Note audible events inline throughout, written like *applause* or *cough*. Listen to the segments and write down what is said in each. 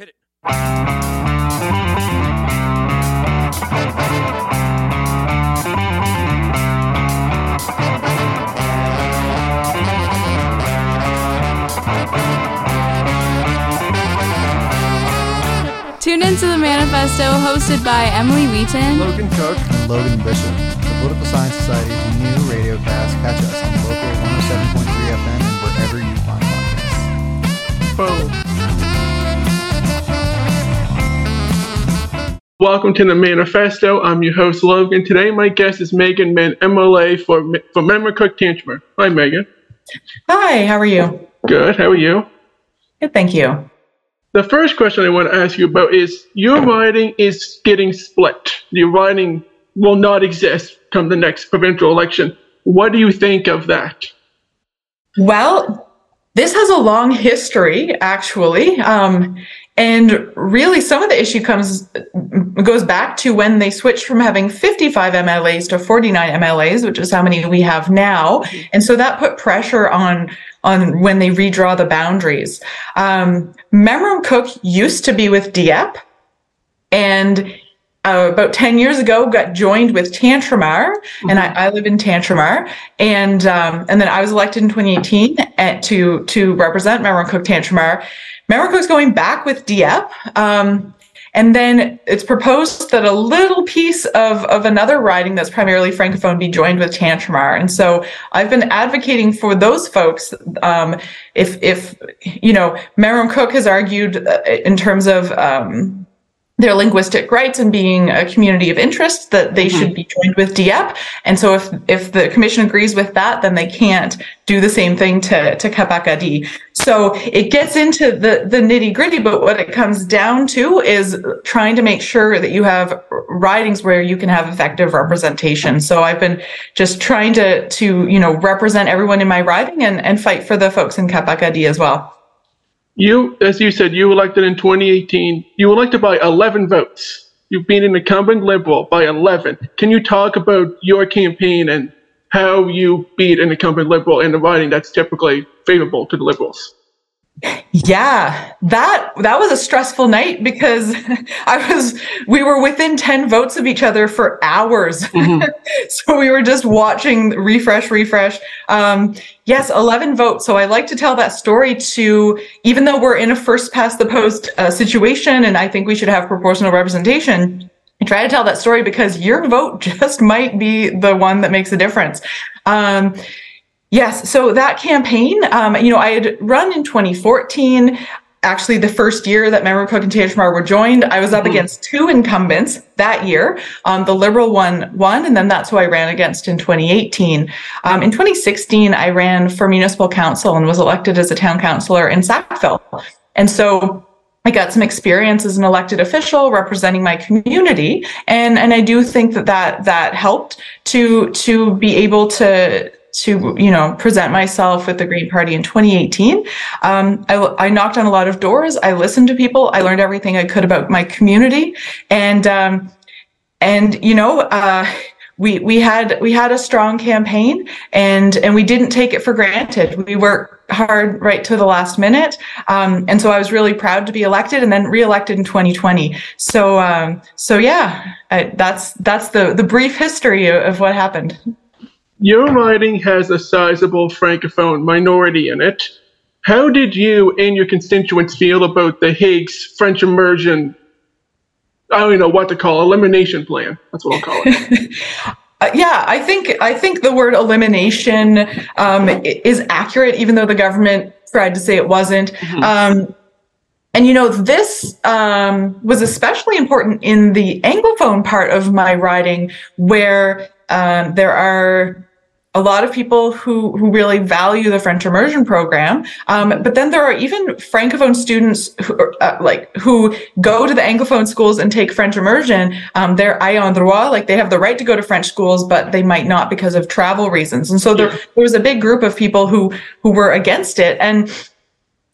Hit it. Tune into the manifesto hosted by Emily Wheaton. Logan Cook. and Logan Bishop, the Political Science Society's new radio cast. Catch us on local 107.3 FM and wherever you find podcasts. Boom. Welcome to the Manifesto. I'm your host Logan. Today, my guest is Megan Mitton, MLA for for Memramcook-Tantramar. Hi, Megan. Hi, how are you? Good. How are you? Good, thank you. The first question I want to ask you about is your riding is getting split. Your riding will not exist come the next provincial election. What do you think of that? Well, this has a long history, actually. Um, and really, some of the issue comes goes back to when they switched from having 55 MLAs to 49 MLAs, which is how many we have now. And so that put pressure on on when they redraw the boundaries. Um, Memramcook used to be with Dieppe, and uh, about 10 years ago got joined with Tantramar and I, I live in Tantramar and um, and then I was elected in 2018 at, to to represent Cook Tantramar. Memramcook's going back with Dieppe um, and then it's proposed that a little piece of, of another riding that's primarily Francophone be joined with Tantramar. And so I've been advocating for those folks. Um, if, if, you know, Memram Cook has argued uh, in terms of, um, their linguistic rights and being a community of interest that they mm-hmm. should be joined with Dieppe. And so if if the commission agrees with that, then they can't do the same thing to, to Kapakadi. So it gets into the, the nitty gritty, but what it comes down to is trying to make sure that you have ridings where you can have effective representation. So I've been just trying to to, you know, represent everyone in my riding and, and fight for the folks in Kapakadi as well. You, as you said, you were elected in 2018. You were elected by 11 votes. You've been an incumbent liberal by 11. Can you talk about your campaign and how you beat an incumbent liberal in a riding that's typically favorable to the liberals? Yeah, that that was a stressful night because *laughs* I was we were within 10 votes of each other for hours. *laughs* so we were just watching refresh refresh. Um yes, 11 votes. So I like to tell that story to even though we're in a first past the post uh, situation and I think we should have proportional representation, I try to tell that story because your vote *laughs* just might be the one that makes a difference. Um Yes. So that campaign, um, you know, I had run in 2014. Actually, the first year that Memramcook and Tantramar were joined, I was up against two incumbents that year. Um, the Liberal one won, and then that's who I ran against in 2018. Um, in 2016, I ran for municipal council and was elected as a town councillor in Sackville. And so I got some experience as an elected official representing my community, and and I do think that that that helped to to be able to to you know present myself with the Green Party in 2018. Um, I, I knocked on a lot of doors. I listened to people. I learned everything I could about my community, and um, and you know. Uh, we, we had we had a strong campaign and and we didn't take it for granted. We worked hard right to the last minute, um, and so I was really proud to be elected and then reelected in 2020. So um, so yeah, I, that's that's the the brief history of, of what happened. Your riding has a sizable francophone minority in it. How did you and your constituents feel about the Higgs French immersion? I don't even know what to call elimination plan. That's what I'll call it. *laughs* Uh, yeah, I think I think the word elimination um, is accurate, even though the government tried to say it wasn't. Um, and you know, this um, was especially important in the Anglophone part of my writing, where um, there are a lot of people who who really value the French immersion program. Um, but then there are even Francophone students who uh, like who go to the Anglophone schools and take French immersion. Um, they're ayant droit, like they have the right to go to French schools, but they might not because of travel reasons. And so there, there was a big group of people who who were against it. And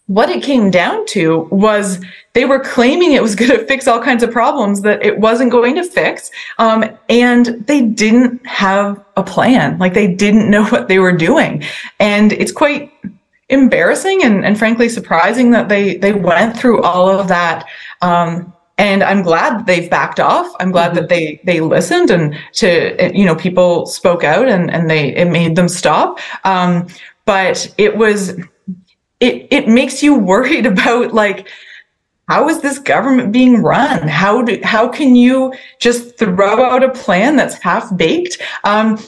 what it came down to was they were claiming it was going *laughs* to fix all kinds of problems that it wasn't going to fix. Um, and they didn't have a plan. Like they didn't know *laughs* what they were doing. And it's quite, embarrassing and, and frankly surprising that they they went through all of that. Um, and I'm glad they've backed off. I'm glad mm-hmm. that they they listened and to you know people spoke out and and they it made them stop. Um, but it was it it makes you *laughs* worried about like how is this government being run? How do how can you just throw out a plan that's half baked? Um,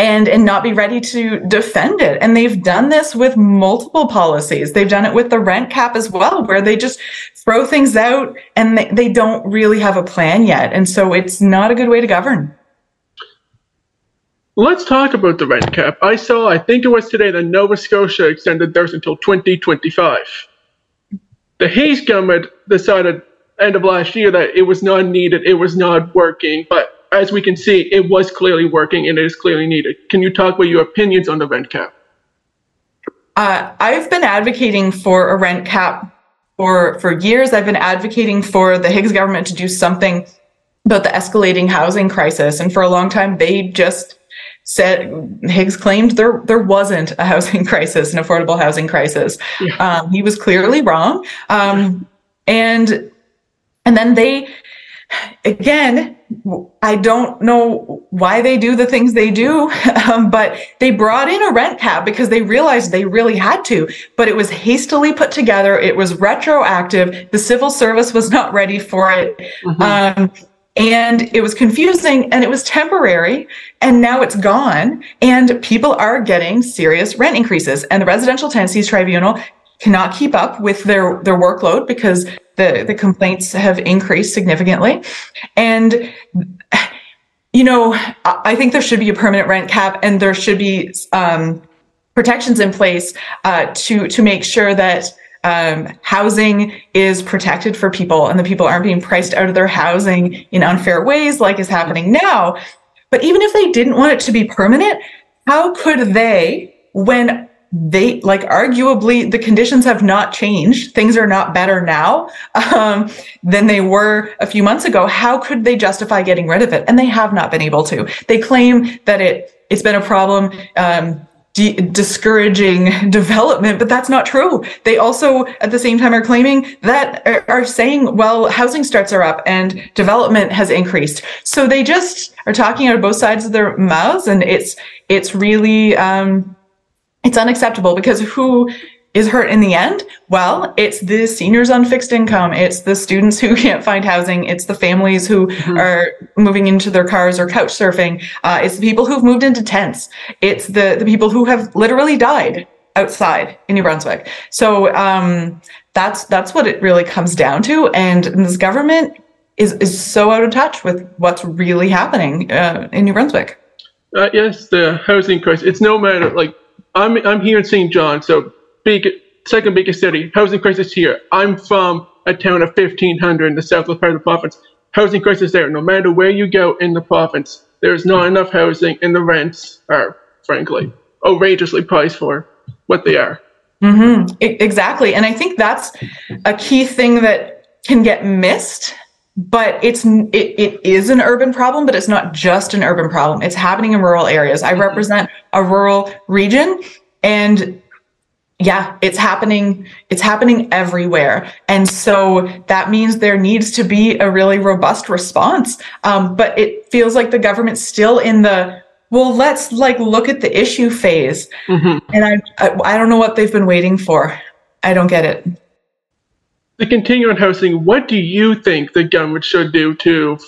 and and not be ready to defend it. And they've done this with multiple policies. They've done it with the rent cap as well, where they just throw things out and they, they don't really have a plan yet. And so it's not a good way to govern. Let's talk about the rent cap. I saw, I think it was today, that Nova Scotia extended theirs until 2025. The Hayes government decided end of last year that it was not needed, it was not working, but as we can see, it was clearly working and it is clearly needed. Can you talk about your opinions on the rent cap? Uh, I've been advocating for a rent cap for for years. I've been advocating for the Higgs government to do something about the escalating housing crisis, and for a long time, they just said Higgs claimed there there wasn't a housing *laughs* crisis, an affordable housing crisis. Yeah. Um, he was clearly wrong, um, and and then they again I don't know why they do the things they do, *laughs* um, but they brought in a rent cap because they realized they really had to. But it was hastily put together. It was retroactive. The civil service was not ready for it. Mm-hmm. Um, and it was confusing and it was temporary and now it's gone and people are getting serious rent increases and the residential tenancies tribunal cannot keep up with their their workload because the the complaints have increased significantly. And you know i think there should be a permanent rent cap and there should be um, protections in place uh, to to make sure that um, housing is protected for people and the people aren't being priced out of their housing in unfair ways like is happening now. But even if they didn't want it to be permanent how could they when they like arguably the conditions have not changed things are not better now um, than they were a few months ago? How could they justify getting rid of it? And they have not been able to. They claim that it it's been a problem um, de- discouraging development but that's not true. They also at the same time are claiming that are, saying well housing starts are up and development has increased. So they just are talking out of both sides of their mouths and it's it's really um, it's unacceptable because who is hurt in the end? Well, it's the seniors on fixed income. It's the students who *laughs* can't find housing. It's the families who mm-hmm. are moving into their cars or couch surfing. Uh, it's the people who've moved into tents. It's the, the people who have literally died outside in New Brunswick. So, um, that's, that's what it really comes down to. And this government is, is so out of touch with what's really happening, uh, in New Brunswick. Uh, yes, the housing crisis. It's no matter like I'm I'm here in Saint John, so big second biggest city. Housing crisis here. I'm from a town of 1,500 in the southwest part of the province. Housing crisis there. No matter where you go in the province, there's not enough housing, and the rents are, frankly, outrageously priced for what they are. Mm-hmm. exactly, and I think that's a key thing that can get missed but it's it, it is an urban problem but it's not just an urban problem it's happening in rural areas i mm-hmm. represent a rural region and yeah it's happening it's happening everywhere. And so that means there needs to be a really robust response. Um, but it feels like the government's still in the well let's like look at the issue phase. Mm-hmm. and I, I i don't know what they've been waiting for. I don't get it. To continue on housing, what do you think the government should do to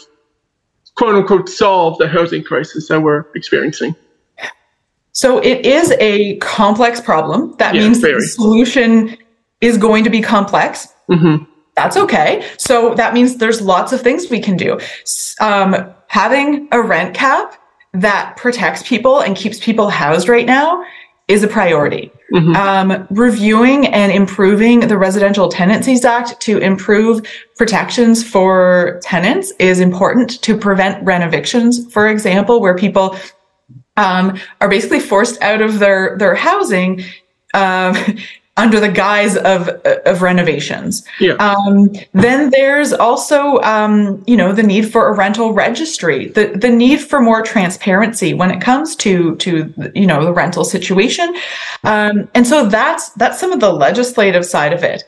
quote unquote solve the housing crisis that we're experiencing? So it is a complex problem. That yeah, means the solution is going to be complex. Mm-hmm. That's okay. So that means there's lots of things we can do. Um, having a rent cap that protects people and keeps people housed right now is a priority. Mm-hmm. Um, reviewing and improving the Residential Tenancies Act to improve protections for tenants is important to prevent rent evictions, for example, where people um, are basically forced out of their their housing um, *laughs* under the guise of of renovations. Yeah. Um, then there's also um, you know the need for a rental registry, the the need for more transparency when it comes to to you know the rental situation, um, and so that's that's some of the legislative side of it.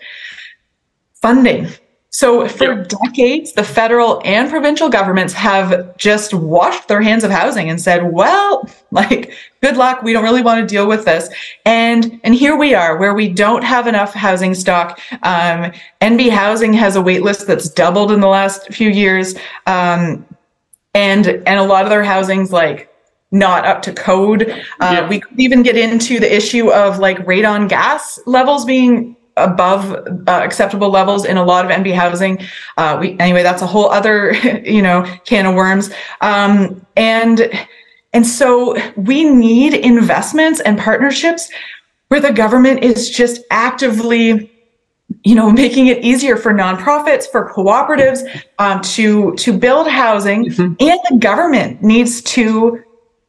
Funding. So for Yeah. decades, the federal and provincial governments have just washed their hands of housing and said, "Well, *laughs* like, good luck. We don't really want to deal with this." And and here we are, where we don't have enough housing stock. Um, NB Housing has a wait list that's doubled in the last few years, um, and and a lot of their housing's like not up to code. Uh, Yeah. We could even get into the issue of like radon gas levels being above uh, acceptable levels in a lot of NB housing. Uh, we anyway, that's a whole other *laughs* you know can of worms. Um, and and so we need investments and partnerships where the government is just actively you know making it easier for nonprofits for cooperatives um, to to build housing and the government needs to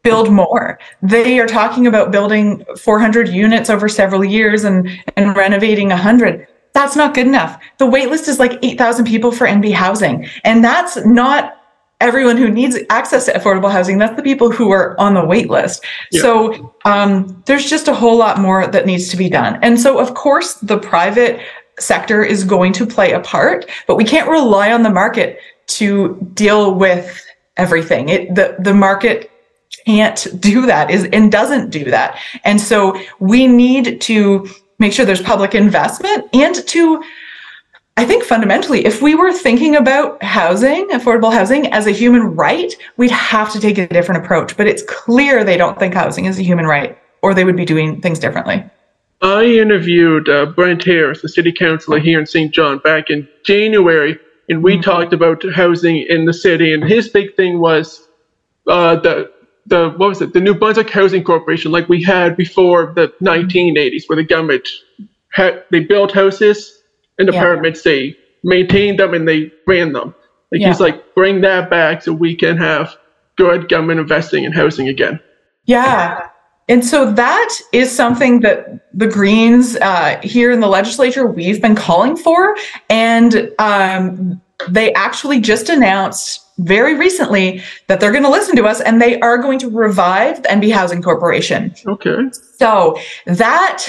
build more. They are talking about building 400 units over several years and and renovating 100 that's not good enough. The wait list is like 8000 people for nb housing. And that's not everyone who needs access to affordable housing. That's the people who are on the wait list Yeah. so um, there's just a whole lot more that needs to be done. And so of course the private sector is going to play a part but we can't rely on the market to deal with everything. It the, the market can't do that is and doesn't do that and so we need to make sure there's public investment and to I think fundamentally, if we were thinking about housing, affordable housing as a human right, we'd have to take a different approach. But it's clear they don't think housing is a human right, or they would be doing things differently. I interviewed uh, Brent Harris, the city councilor here in Saint John, back in January, and we talked about housing in the city. And his big thing was uh, the the what was it? The New Brunswick Housing Corporation, like we had before the 1980s, where the government had they built houses and Yeah. apartments, they maintained them and they ran them. Like Yeah. he's like, bring that back so we can have good government investing in housing again. Yeah. And so that is something that the Greens uh, here in the legislature, we've been calling for. And um, they actually just announced very recently that they're going to listen to us and they are going to revive the NB Housing Corporation. Okay. So that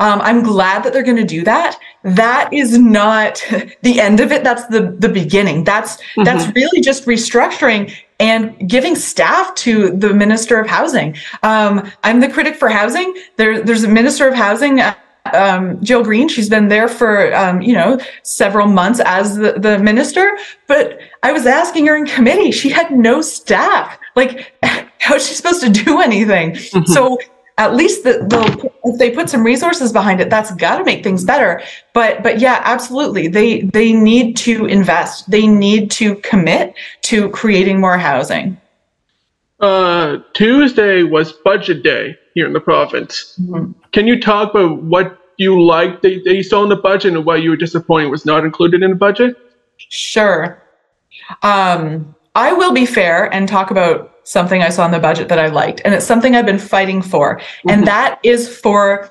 um, I'm glad that they're going to do that. That is not *laughs* the end of it. That's the the beginning. That's that's really just restructuring and giving staff to the minister of housing. Um, I'm the critic for housing. There, there's a minister of housing. Um, Jill Green, she's been there for um, you know several months as the, the minister. But I was asking her in committee, she had no staff. Like, *laughs* how is she supposed to do anything? *laughs* So at least the, they'll if they put some resources behind it that's got to make things better but but yeah absolutely they they need to invest they need to commit to creating more housing Uh, Tuesday was budget day here in the province. Can you talk about what you liked that, you saw in the budget and why you were disappointed was not included in the budget? sure um i will be fair and talk about something i saw in the budget that i liked and it's something i've been fighting for and that is for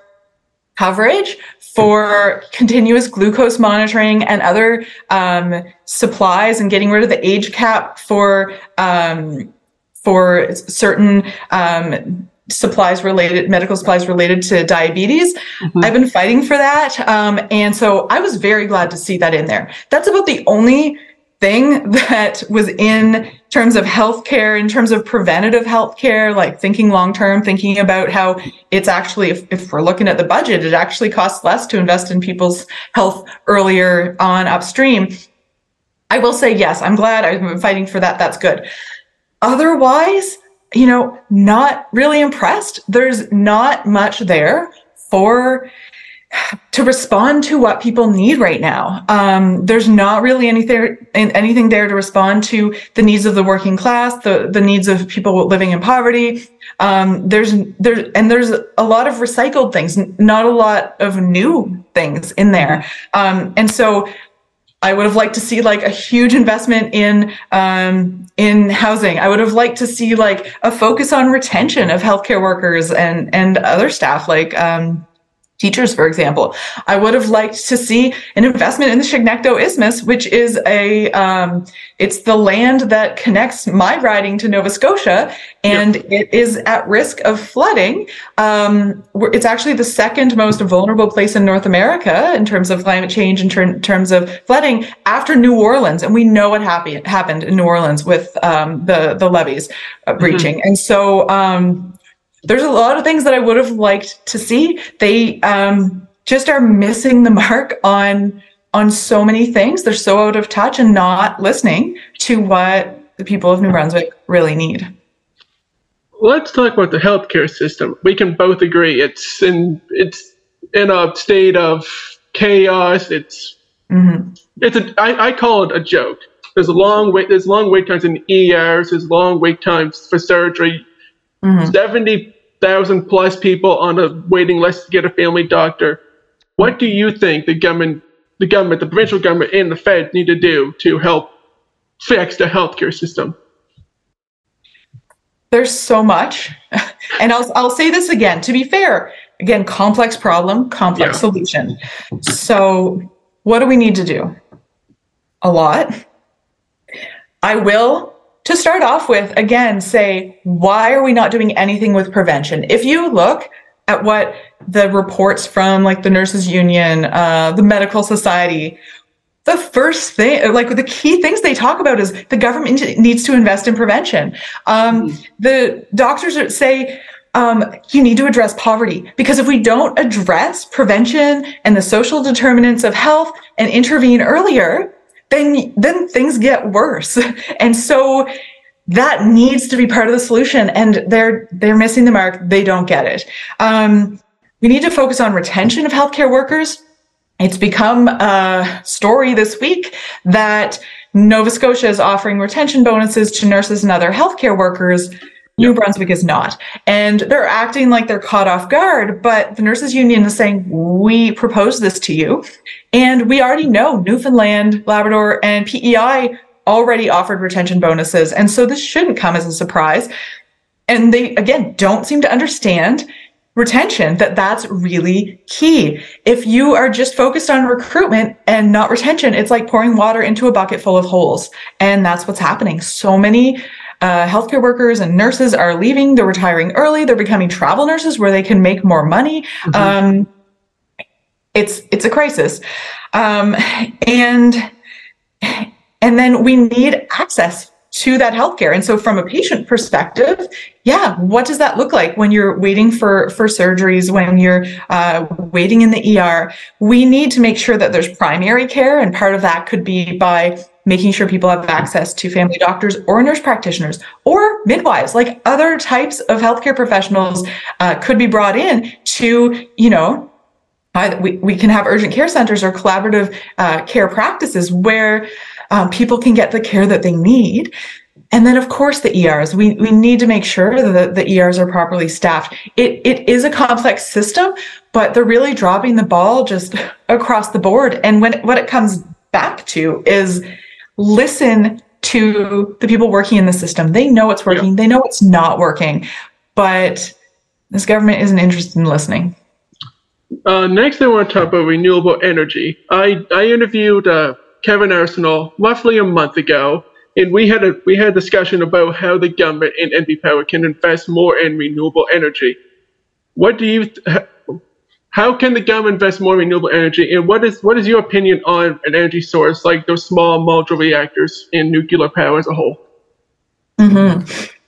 coverage for continuous glucose monitoring and other um, supplies and getting rid of the age cap for um, for certain um, supplies related medical supplies related to diabetes i've been fighting for that um, and so i was very glad to see that in there that's about the only thing *laughs* that was in terms of healthcare, in terms of preventative healthcare, like thinking long term, thinking about how it's actually, if, if we're looking at the budget, it actually costs less to invest in people's health earlier on upstream. I will say, yes, I'm glad I've been fighting for that. That's good. Otherwise, you know, not really impressed. There's not much there for to respond to what people need right now. Um, there's not really anything anything there to respond to the needs of the working class, the the needs of people living in poverty. Um, there's there and there's a lot of recycled things, not a lot of new things in there. Um, and so I would have liked to see like a huge investment in um, in housing. I would have liked to see like a focus on retention of healthcare workers and and other staff like um, teachers, for example. I would have liked to see an investment in the Chignecto Isthmus, which is a, um, it's the land that connects my riding to Nova Scotia, and yep. it is at risk of flooding. Um, it's actually the second most vulnerable place in North America in terms of climate change, in ter- terms of flooding, after New Orleans, and we know what happened happened in New Orleans with um, the the levees uh, breaching, mm-hmm. and so. There's a lot of things that I would have liked to see. They um, just are missing the mark on on so many things. They're so out of touch and not listening to what the people of New Brunswick really need. Let's talk about the healthcare system. We can both agree it's in it's in a state of chaos. It's mm-hmm. it's a I, I call it a joke. There's a long wait. There's long wait times in ERs. There's long wait times for surgery. Mm-hmm. 70,000 plus people on a waiting list to get a family doctor. What do you think the government, the government, the provincial government, and the Fed need to do to help fix the healthcare system? There's so much. *laughs* And I'll, I'll say this again to be fair, again, complex problem, complex yeah. solution. So, what do we need to do? A lot. I will to start off with, again, say, why are we not doing anything with prevention? If you look at what the reports from like the nurses union, uh, the medical society, the first thing, like the key things they talk about is the government needs to invest in prevention. Um, mm-hmm. The doctors say, um, you need to address poverty because if we don't address prevention and the social determinants of health and intervene earlier, then then things get worse. *laughs* And so that needs to be part of the solution and they're they're missing the mark. They don't get it. Um, we need to focus on retention of healthcare workers. It's become a story this week that nova scotia is offering retention bonuses to nurses and other healthcare workers New Brunswick is not. And they're acting like they're caught off guard, but the nurses union is saying, we proposed this to you. And we already know Newfoundland, Labrador, and PEI already offered retention bonuses. And so this shouldn't come as a surprise. And they, again, don't seem to understand retention that that's really key. If you are just focused on recruitment and not retention, it's like pouring water into a bucket full of holes. And that's what's happening. So many uh, healthcare workers and nurses are leaving. They're retiring early. They're becoming travel nurses where they can make more money. Mm-hmm. Um, it's it's a crisis, um, and and then we need access to that healthcare. And so from a patient perspective, yeah, what does that look like when you're waiting for, for surgeries, when you're uh, waiting in the ER? We need to make sure that there's primary care. And part of that could be by making sure people have access to family doctors or nurse practitioners or midwives, like other types of healthcare professionals uh, could be brought in to, you know, we, we can have urgent care centers or collaborative uh, care practices where um, people can get the care that they need. And then, of course, the ERs. We, we need to make sure that the ERs are properly staffed. It, it is a complex system, but they're really dropping the ball just *laughs* across the board. And when what it comes back to is listen to the people working in the system. They know what's working, yeah. they know what's not working, but this government isn't interested in listening. Uh, next, I want to talk about renewable energy. I, I interviewed uh, Kevin Arseneau roughly a month ago, and we had a we had a discussion about how the government and NB Power can invest more in renewable energy. What do you how can the government invest more in renewable energy? And what is what is your opinion on an energy source like those small modular reactors and nuclear power as a whole? Mm-hmm.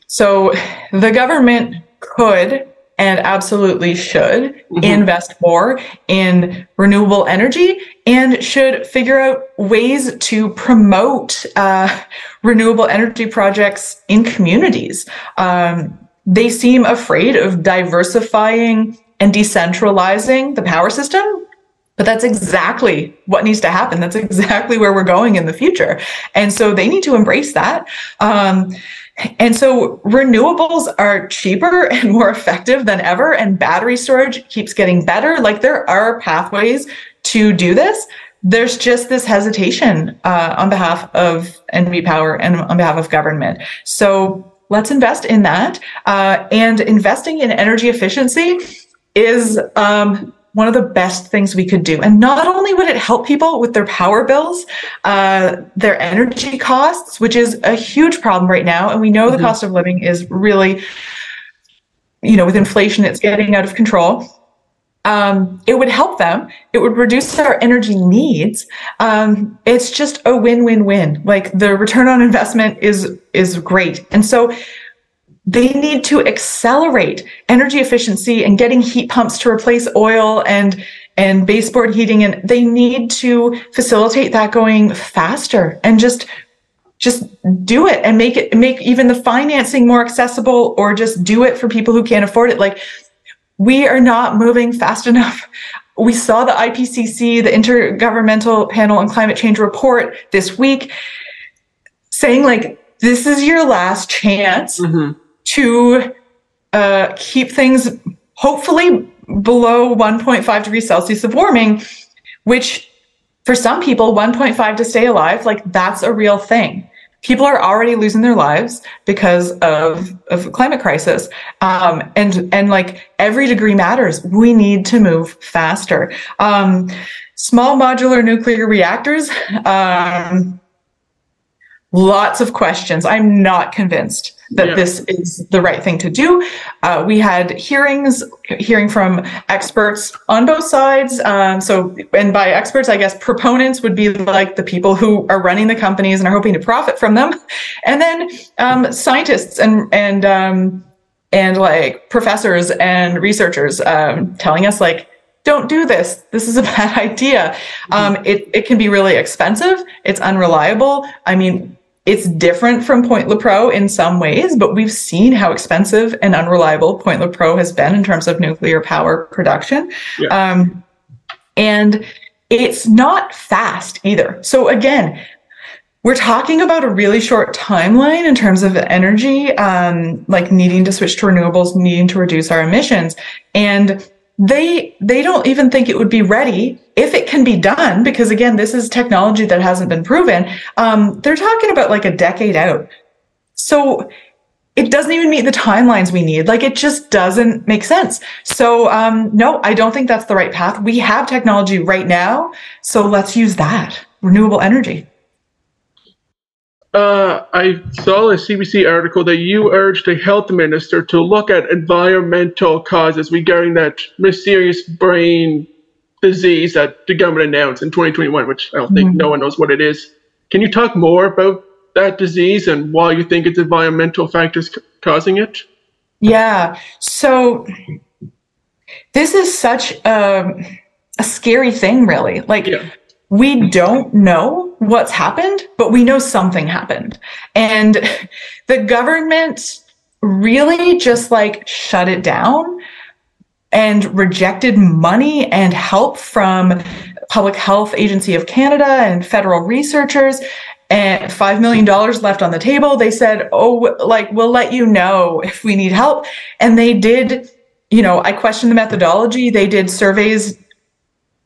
So the government could and absolutely should mm-hmm. invest more in renewable energy and should figure out ways to promote uh, renewable energy projects in communities. Um, they seem afraid of diversifying and decentralizing the power system. But that's exactly what needs to happen. That's exactly where we're going in the future. And so they need to embrace that. Um, and so renewables are cheaper *laughs* and more effective than ever, and battery storage keeps getting better. Like there are pathways to do this. There's just this hesitation uh, on behalf of NB Power and on behalf of government. So let's invest in that. Uh, and investing in energy efficiency is um, one of the best things we could do. And not only would it help people with their power bills, uh, their energy costs, which is a huge problem right now. And we know mm-hmm. the cost of living is really, you know, with inflation, it's getting out of control. Um, it would help them. It would reduce our energy needs. Um, it's just a win-win-win. Like the return on investment is is great, and so they need to accelerate energy efficiency and getting heat pumps to replace oil and and baseboard heating. And they need to facilitate that going faster and just just do it and make it make even the financing more accessible or just do it for people who can't afford it. Like we are not moving fast enough. We saw the IPCC the intergovernmental panel on climate change report this week saying like this is your last chance mm-hmm to uh, keep things hopefully below 1.5 degrees Celsius of warming, which for some people, 1.5 to stay alive, like that's a real thing. People are already losing their lives because of, of climate crisis. Um, and, and like every degree matters. We need to move faster. Um, small modular nuclear reactors, um, lots of questions. I'm not convinced that yeah. this is the right thing to do. Uh, we had hearings, hearing from experts on both sides. Um, so, and by experts, I guess proponents would be like the people who are running the companies and are hoping to profit from them, and then um, scientists and and um, and like professors and researchers um, telling us like don't do this. This is a *laughs* bad idea. Um, it, it can be really expensive. It's unreliable. I mean, it's different from Point Lepreau in some ways, but we've seen how expensive and unreliable Point Lepreau has been in terms of nuclear power production. Yeah. Um, and it's not fast either. So again, we're talking about a really short timeline in terms of energy, um, like needing to switch to renewables, needing to reduce our emissions. And they they don't even think it would be ready if it can be done because again this is technology that hasn't been proven. Um, they're talking about like a decade out. So it doesn't even meet the timelines we need. Like it just doesn't make sense. So um, no i don't think that's the right path. We have technology right now so let's use that. Renewable energy uh, I saw a CBC article that you urged the health minister to look at environmental causes regarding that mysterious brain disease that the government announced in 2021, which I don't think mm-hmm. no one knows what it is. Can you talk more about that disease and why you think it's environmental factors c- causing it? Yeah. So this is such a, a scary thing, really. Like, yeah we don't know what's happened, but we know something happened. And *laughs* the government really just like shut it down and rejected money and help from Public Health Agency of Canada and federal researchers and $5 million left on the table. They said, Oh, like, we'll let you know if we need help. And they did, you know, I questioned the methodology. They did surveys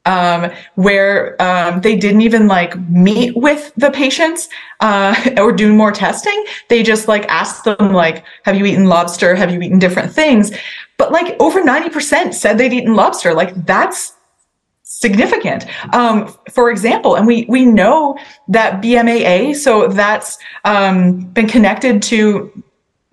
um, where um, they didn't even like meet with the patients uh, *laughs* or do more testing. They just like asked them like, "Have you eaten lobster? Have you eaten different things?" But like over ninety percent said they'd eaten lobster. Like that's significant. Um, for example, and we we know that BMAA, so that's um, been connected to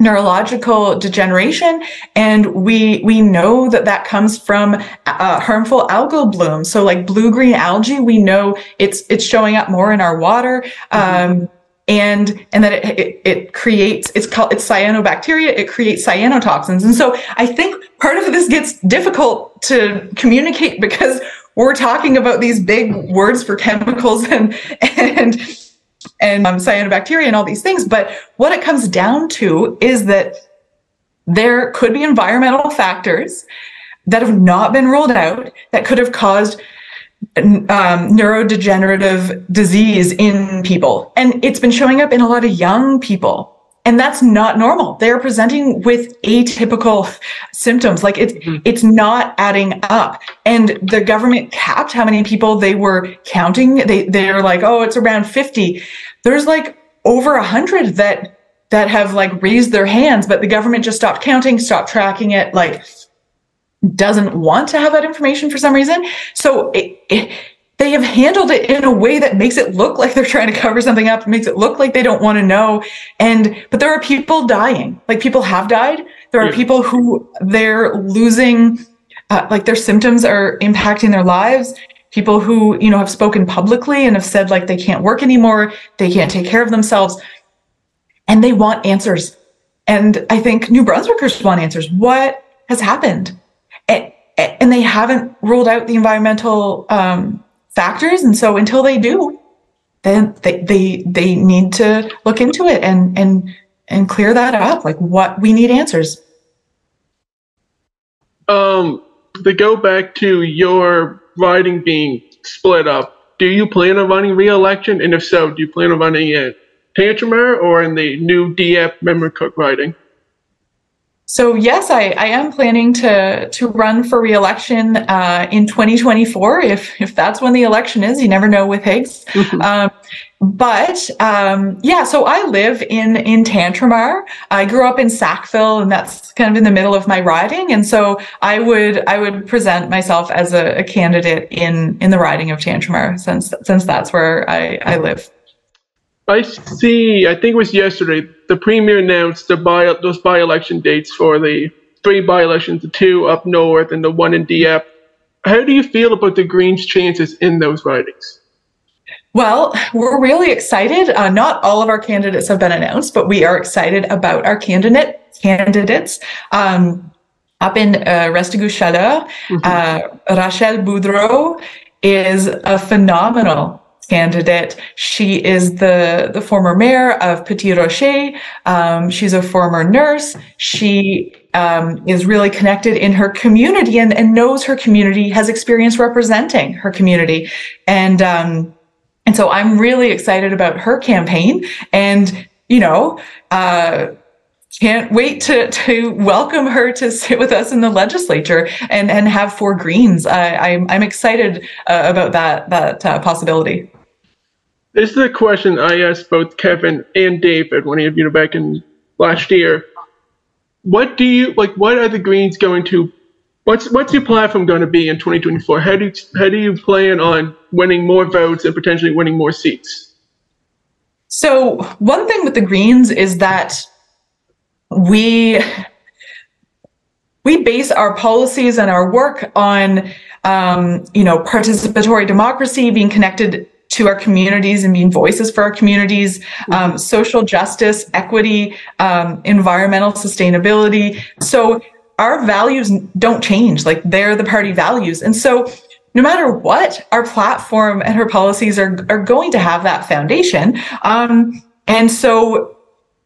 neurological degeneration and we we know that that comes from uh, harmful algal bloom so like blue green algae we know it's it's showing up more in our water mm-hmm. um, and and that it, it, it, creates it's called it's cyanobacteria it creates cyanotoxins and so i think part of this gets difficult to communicate because we're talking about these big words for chemicals and and and um, cyanobacteria and all these things. But what it comes down to is that there could be environmental factors that have not been ruled out that could have caused um, neurodegenerative disease in people. And it's been showing up in a lot of young people. And that's not normal. They're presenting with atypical symptoms. Like it's, mm-hmm. it's not adding up. And the government capped how many people they were counting. They, they're like, oh, it's around 50. There's like over a hundred that, that have like raised their hands, but the government just stopped counting, stopped tracking it. Like doesn't want to have that information for some reason. So it, it, they have handled it in a way that makes it look like they're trying to cover something up, makes it look like they don't want to know. And, but there are people dying, like people have died. There are yeah. people who they're losing, uh, like their symptoms are impacting their lives. People who, you know, have spoken publicly and have said like they can't work anymore, they can't take care of themselves, and they want answers. And I think New Brunswickers want answers. What has happened? And, and they haven't ruled out the environmental um, factors. And so until they do, then they, they, they need to look into it and, and, and clear that up. Like what we need answers. Um, to go back to your riding being split up, do you plan on running re-election? And if so, do you plan on running in Tantramar or in the new Dieppe Memramcook riding? So yes, I, I am planning to to run for reelection uh, in 2024. If if that's when the election is, you never know with Higgs. Mm-hmm. Um, but um, yeah, so I live in in Tantramar. I grew up in Sackville, and that's kind of in the middle of my riding. And so I would I would present myself as a, a candidate in in the riding of Tantramar, since since that's where I, I live. I see. I think it was yesterday. The premier announced the by those by-election dates for the three by-elections, the two up north and the one in Dieppe. How do you feel about the Greens' chances in those ridings? Well, we're really excited. Uh, not all of our candidates have been announced, but we are excited about our candidate candidates. Um, up in uh, Restigouche-Chaleur, mm-hmm. uh, Rachel Boudreau is a phenomenal candidate. She is the, the former mayor of Petit Rocher. Um, she's a former nurse. She um, is really connected in her community and, and knows her community, has experience representing her community. And, um, and so I'm really excited about her campaign and, you know, uh, can't wait to to welcome her to sit with us in the legislature and and have four greens. I, I'm I'm excited uh, about that that uh, possibility. This is a question I asked both Kevin and David when he interviewed back in last year. What do you like? What are the Greens going to? What's what's your platform going to be in 2024? How do you, how do you plan on winning more votes and potentially winning more seats? So one thing with the Greens is that we we base our policies and our work on um, you know participatory democracy being connected to our communities and being voices for our communities, um, social justice, equity, um, environmental sustainability. So our values don't change, like they're the party values. And so no matter what, our platform and her policies are, are going to have that foundation. Um, and so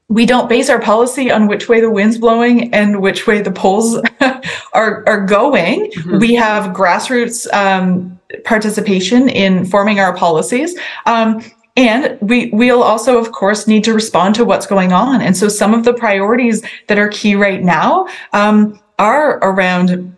we don't base our policy on which way the wind's blowing and which way the polls *laughs* are, are going. Mm-hmm. We have grassroots um, participation in forming our policies. Um, and we, we'll also, of course, need to respond to what's going on. And so some of the priorities that are key right now um, are around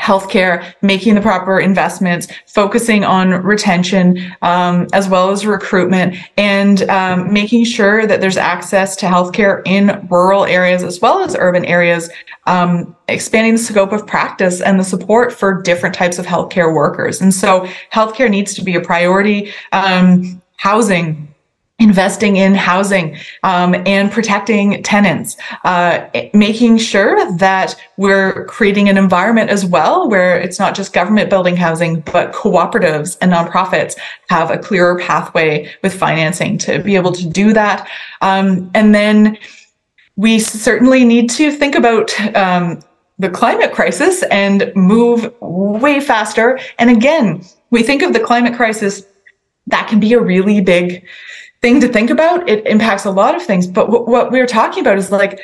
healthcare, making the proper investments, focusing on retention um, as well as recruitment, and um, making sure that there's access to healthcare in rural areas as well as urban areas, um, expanding the scope of practice and the support for different types of healthcare workers. And so, healthcare needs to be a priority. Um, housing investing in housing um, and protecting tenants, uh, making sure that we're creating an environment as well where it's not just government building housing, but cooperatives and nonprofits have a clearer pathway with financing to be able to do that. Um, and then we certainly need to think about um, the climate crisis and move way faster. And again, we think of the climate crisis that can be a really big thing to think about. It impacts a lot of things. But w- what we're talking about is like,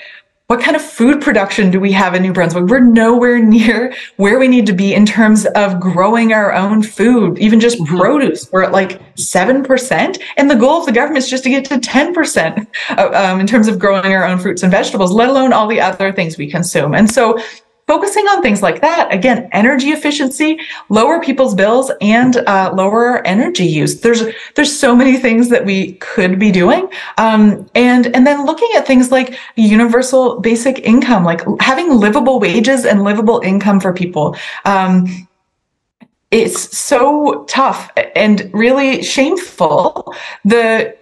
what kind of food production do we have in New Brunswick? We're nowhere *laughs* near where we need to be in terms of growing our own food, even just mm-hmm. produce. We're at like 7%. And the goal of the government is just to get to 10% um, in terms of growing our own fruits and vegetables, let alone all the other things we consume. And so focusing on things like that. Again energy efficiency lower people's bills and uh, lower energy use. There's there's so many things that we could be doing. Um, and and then looking at things like universal basic income like having livable wages and livable income for people. Um, it's so tough and really shameful the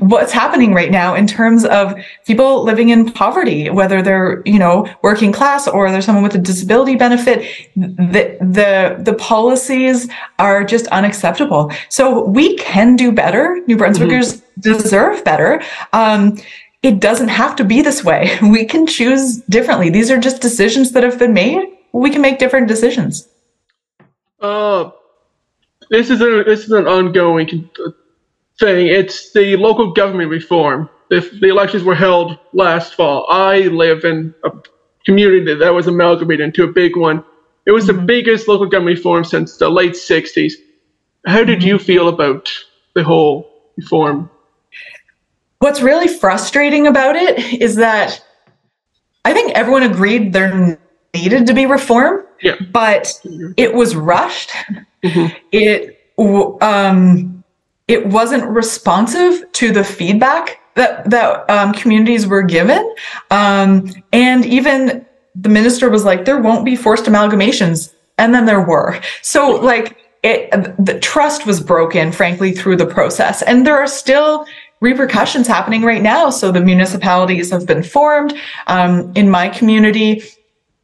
what's happening right now in terms of people living in poverty whether they're you know working class or they're someone with a disability benefit the the the policies are just unacceptable. So we can do better. New brunswickers mm-hmm. deserve better. Um, it doesn't have to be this way. *laughs* We can choose differently. These are just decisions that have been made. We can make different decisions uh, this is a this is an ongoing thing. It's the local government reform. If the elections were held last fall, I live in a community that was amalgamated into a big one. It was mm-hmm. the biggest local government reform since the late '60s. How did mm-hmm. you feel about the whole reform? What's really frustrating about it is that I think everyone agreed there needed to be reform yeah. but mm-hmm. it was rushed. Mm-hmm. It um, it wasn't responsive to the feedback that that um, communities were given, um, and even the minister was like, "There won't be forced amalgamations," and then there were. So like. It, the trust was broken, frankly, through the process. And there are still repercussions happening right now. So the municipalities have been formed. Um, in my community,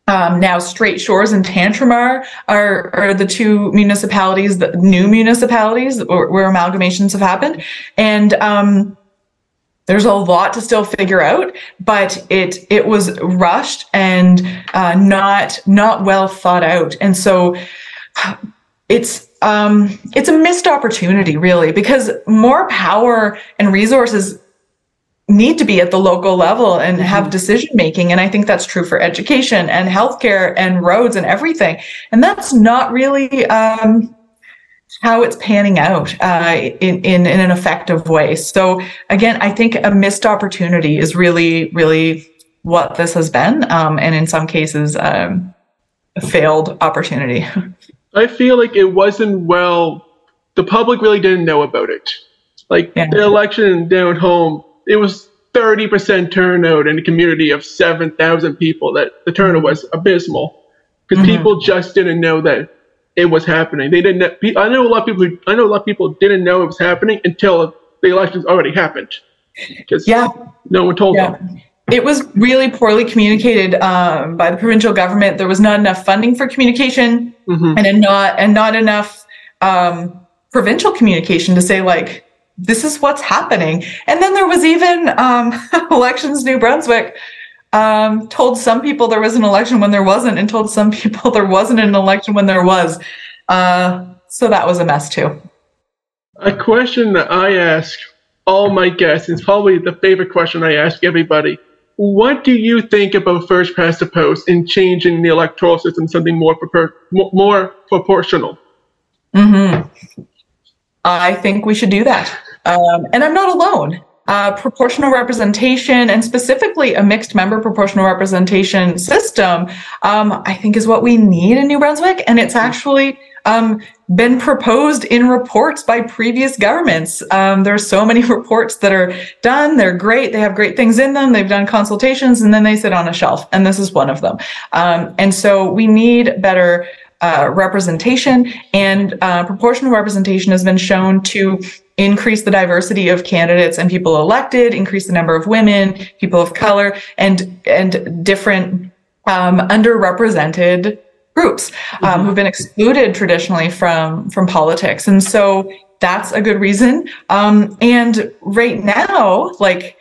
um, now, Strait Shores and Tantramar are, are the two municipalities, the new municipalities where, where amalgamations have happened. And um, there's a lot to still figure out, but it it was rushed and uh, not not well thought out. And so it's um, it's a missed opportunity, really, because more power and resources need to be at the local level and mm-hmm. have decision making. And I think that's true for education and healthcare and roads and everything. And that's not really um, how it's panning out uh, in, in, in an effective way. So again, I think a missed opportunity is really, really what this has been. Um, and in some cases, um, a failed opportunity. I feel like it wasn't well, the public really didn't know about it. Like yeah. the election down home it was 30% turnout in a community of 7,000 people that the turnout was abysmal because mm-hmm. people just didn't know that it was happening. They didn't. I know a lot of people. I know a lot of people didn't know it was happening until the elections already happened. Because yeah, no one told yeah. them. It was really poorly communicated um, by the provincial government. There was not enough funding for communication, mm-hmm. and not and not enough um, provincial communication to say like this is what's happening. And then there was even um, *laughs* Elections New Brunswick um, told some people there was an election when there wasn't, and told some *laughs* people there wasn't an election when there was. Uh, so that was a mess too. A question that I ask all my guests, is probably the favorite question I ask everybody. What do you think about first past the post in changing the electoral system something more, propor- more proportional? Mm-hmm. I think we should do that. Um, and I'm not alone. Uh, proportional representation and specifically a mixed member proportional representation system, um, I think is what we need in New Brunswick. And it's actually um, been proposed in reports by previous governments. Um, there are so many *laughs* reports that are done. They're great. They have great things in them. They've done consultations and then they sit on a shelf. And this is one of them. Um, and so we need better uh, representation and uh, proportional representation has been shown to increase the diversity of candidates and people elected, increase the number of women, people of color, and and different um, underrepresented groups um, mm-hmm. who've been excluded traditionally from from politics, and so that's a good reason. Um, and right now, like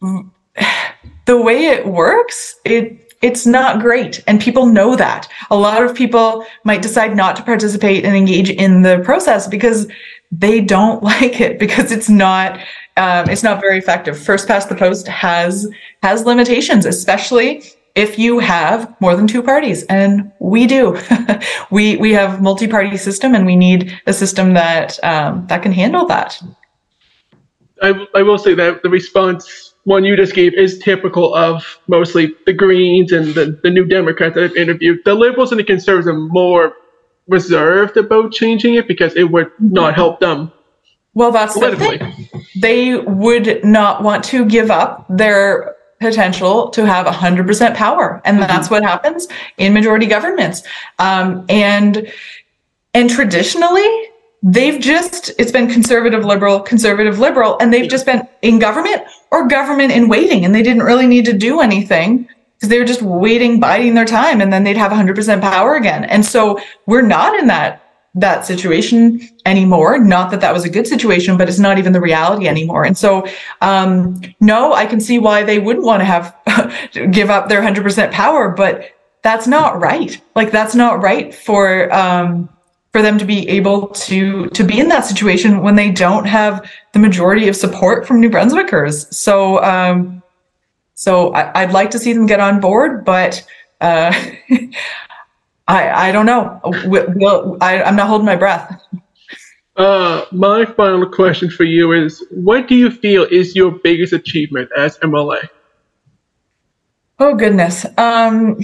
the way it works, it it's not great and people know that a lot of people might decide not to participate and engage in the process because they don't *laughs* like it because it's not um, it's not very effective. First past the post has has limitations, especially if you have more than two parties, and we do. *laughs* we we have multi-party system, and we need a system that um, that can handle that. I, I will say that the response one you just gave is typical of mostly the Greens and the, the New Democrats that I've interviewed. The Liberals and the Conservatives are more reserved about changing it because it would not help them Well, that's the thing. They would not want to give up their potential to have 100% power. And that's what happens in majority governments. Um, and, and traditionally, they've just, it's been conservative, liberal, conservative, liberal, and they've just been in government or government in waiting. And they didn't really need to do anything because they were just waiting, biding their time, and then they'd have 100% power again. And so we're not in that that situation anymore. Not that that was a good situation, but it's not even the reality anymore. And so, um, no, I can see why they wouldn't want to have *laughs* give up their 100% power, but that's not right. Like that's not right for um, for them to be able to to be in that situation when they don't have the majority of support from New Brunswickers. So, um, so I, I'd like to see them get on board, but. Uh, *laughs* I, I don't know. We'll, we'll, I, I'm not holding my breath. Uh, my final question for you is what do you feel is your biggest achievement as MLA? Oh goodness. Um,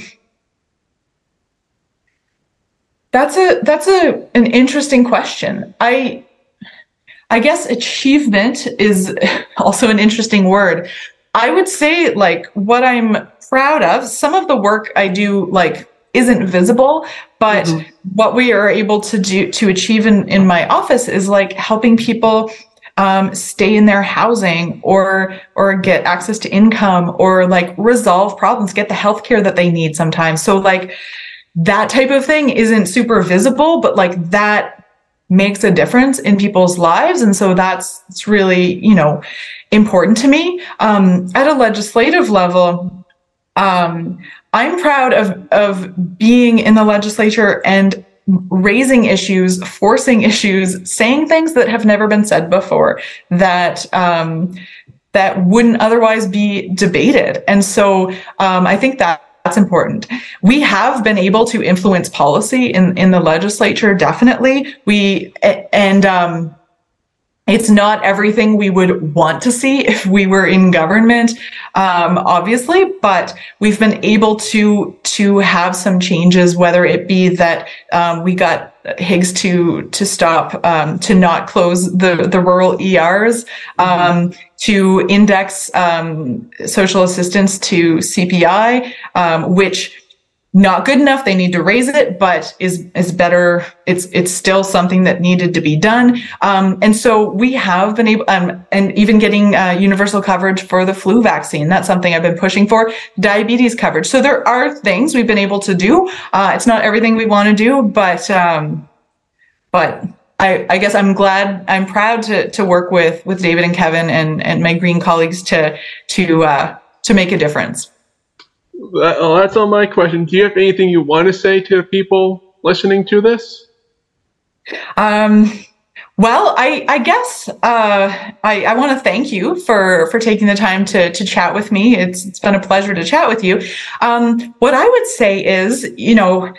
that's a that's a an interesting question. I I guess achievement is *laughs* also an interesting word. I would say like what I'm proud of, some of the work I do like isn't visible, but Mhm. what we are able to do to achieve in, in my office is like helping people um, stay in their housing or or get access to income or like resolve problems, get the healthcare that they need sometimes. So like that type of thing isn't super visible, but like that makes a difference in people's lives. And so that's it's really, you know, important to me. Um, at a legislative level, um, I'm proud of of being in the legislature and raising issues, forcing issues, saying things that have never been said before that um, that wouldn't otherwise be debated. And so um, I think that that's important. We have been able to influence policy in in the legislature. Definitely, we and. Um, it's not everything we would want to see if we were in government, um, obviously, but we've been able to to have some changes. Whether it be that um, we got Higgs to to stop um, to not close the the rural ERs, um, to index um, social assistance to CPI, um, which not good enough. They need to raise it, but is is better. It's it's still something that needed to be done. Um, and so we have been able, um, and even getting uh, universal coverage for the flu vaccine. That's something I've been pushing for. Diabetes coverage. So there are things we've been able to do. Uh, it's not everything we want to do, but um, but I, I guess I'm glad, I'm proud to to work with with David and Kevin and and my green colleagues to to uh, to make a difference. That, well, that's all my questions. Do you have anything you want to say to people listening to this? Um, well, I, I guess uh, I, I want to thank you for for taking the time to to chat with me. It's it's been a pleasure to chat with you. Um, what I would say is, you know,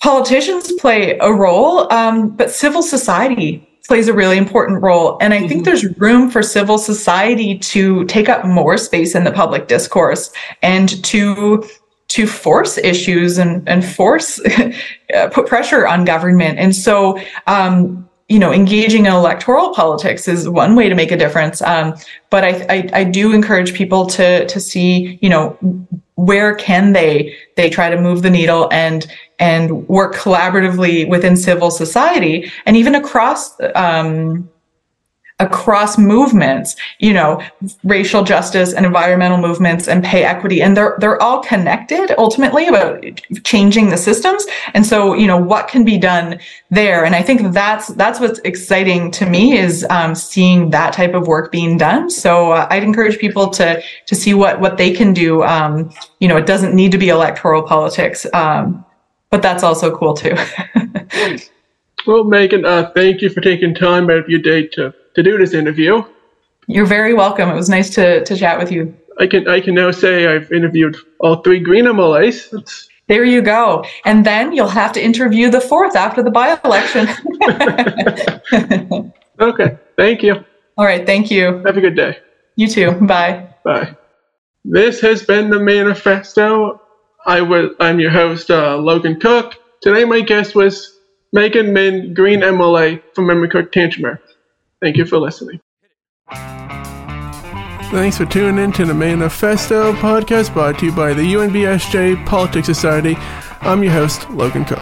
politicians play a role, um, but civil society plays a really important role. And I think Mhm. there's room for civil society to take up more space in the public discourse and to to force issues and and force *laughs* uh, put pressure on government. And so um, you know, engaging in electoral politics is one way to make a difference. Um, but I, I, I do encourage people to to see, you know, where can they they try to move the needle and and work collaboratively within civil society and even across um, across movements, you know, racial justice and environmental movements and pay equity. And they're they're all connected ultimately about changing the systems. And so, you know, what can be done there? And I think that's that's what's exciting to me is um, seeing that type of work being done. So uh, I'd encourage people to to see what what they can do. Um, you know, it doesn't need to be electoral politics. Um, but that's also cool too. *laughs* Well, Megan, uh, thank you for taking time out of your day to, to do this interview. You're very welcome. It was nice to to chat with you. I can I can now say I've interviewed all three Green MLAs. That's, There you go. And then you'll have to interview the fourth after the by-election. *laughs* okay, thank you. All right. Thank you. Have a good day. You too. Bye. Bye. This has been the manifesto. I was I'm your host uh, Logan Cook. Today my guest was Megan Mitton, Green MLA from Memramcook-Tantramar. Thank you for listening. Thanks for tuning in to the Manifesto podcast brought to you by the UNBSJ Politics Society. I'm your host, Logan Cook.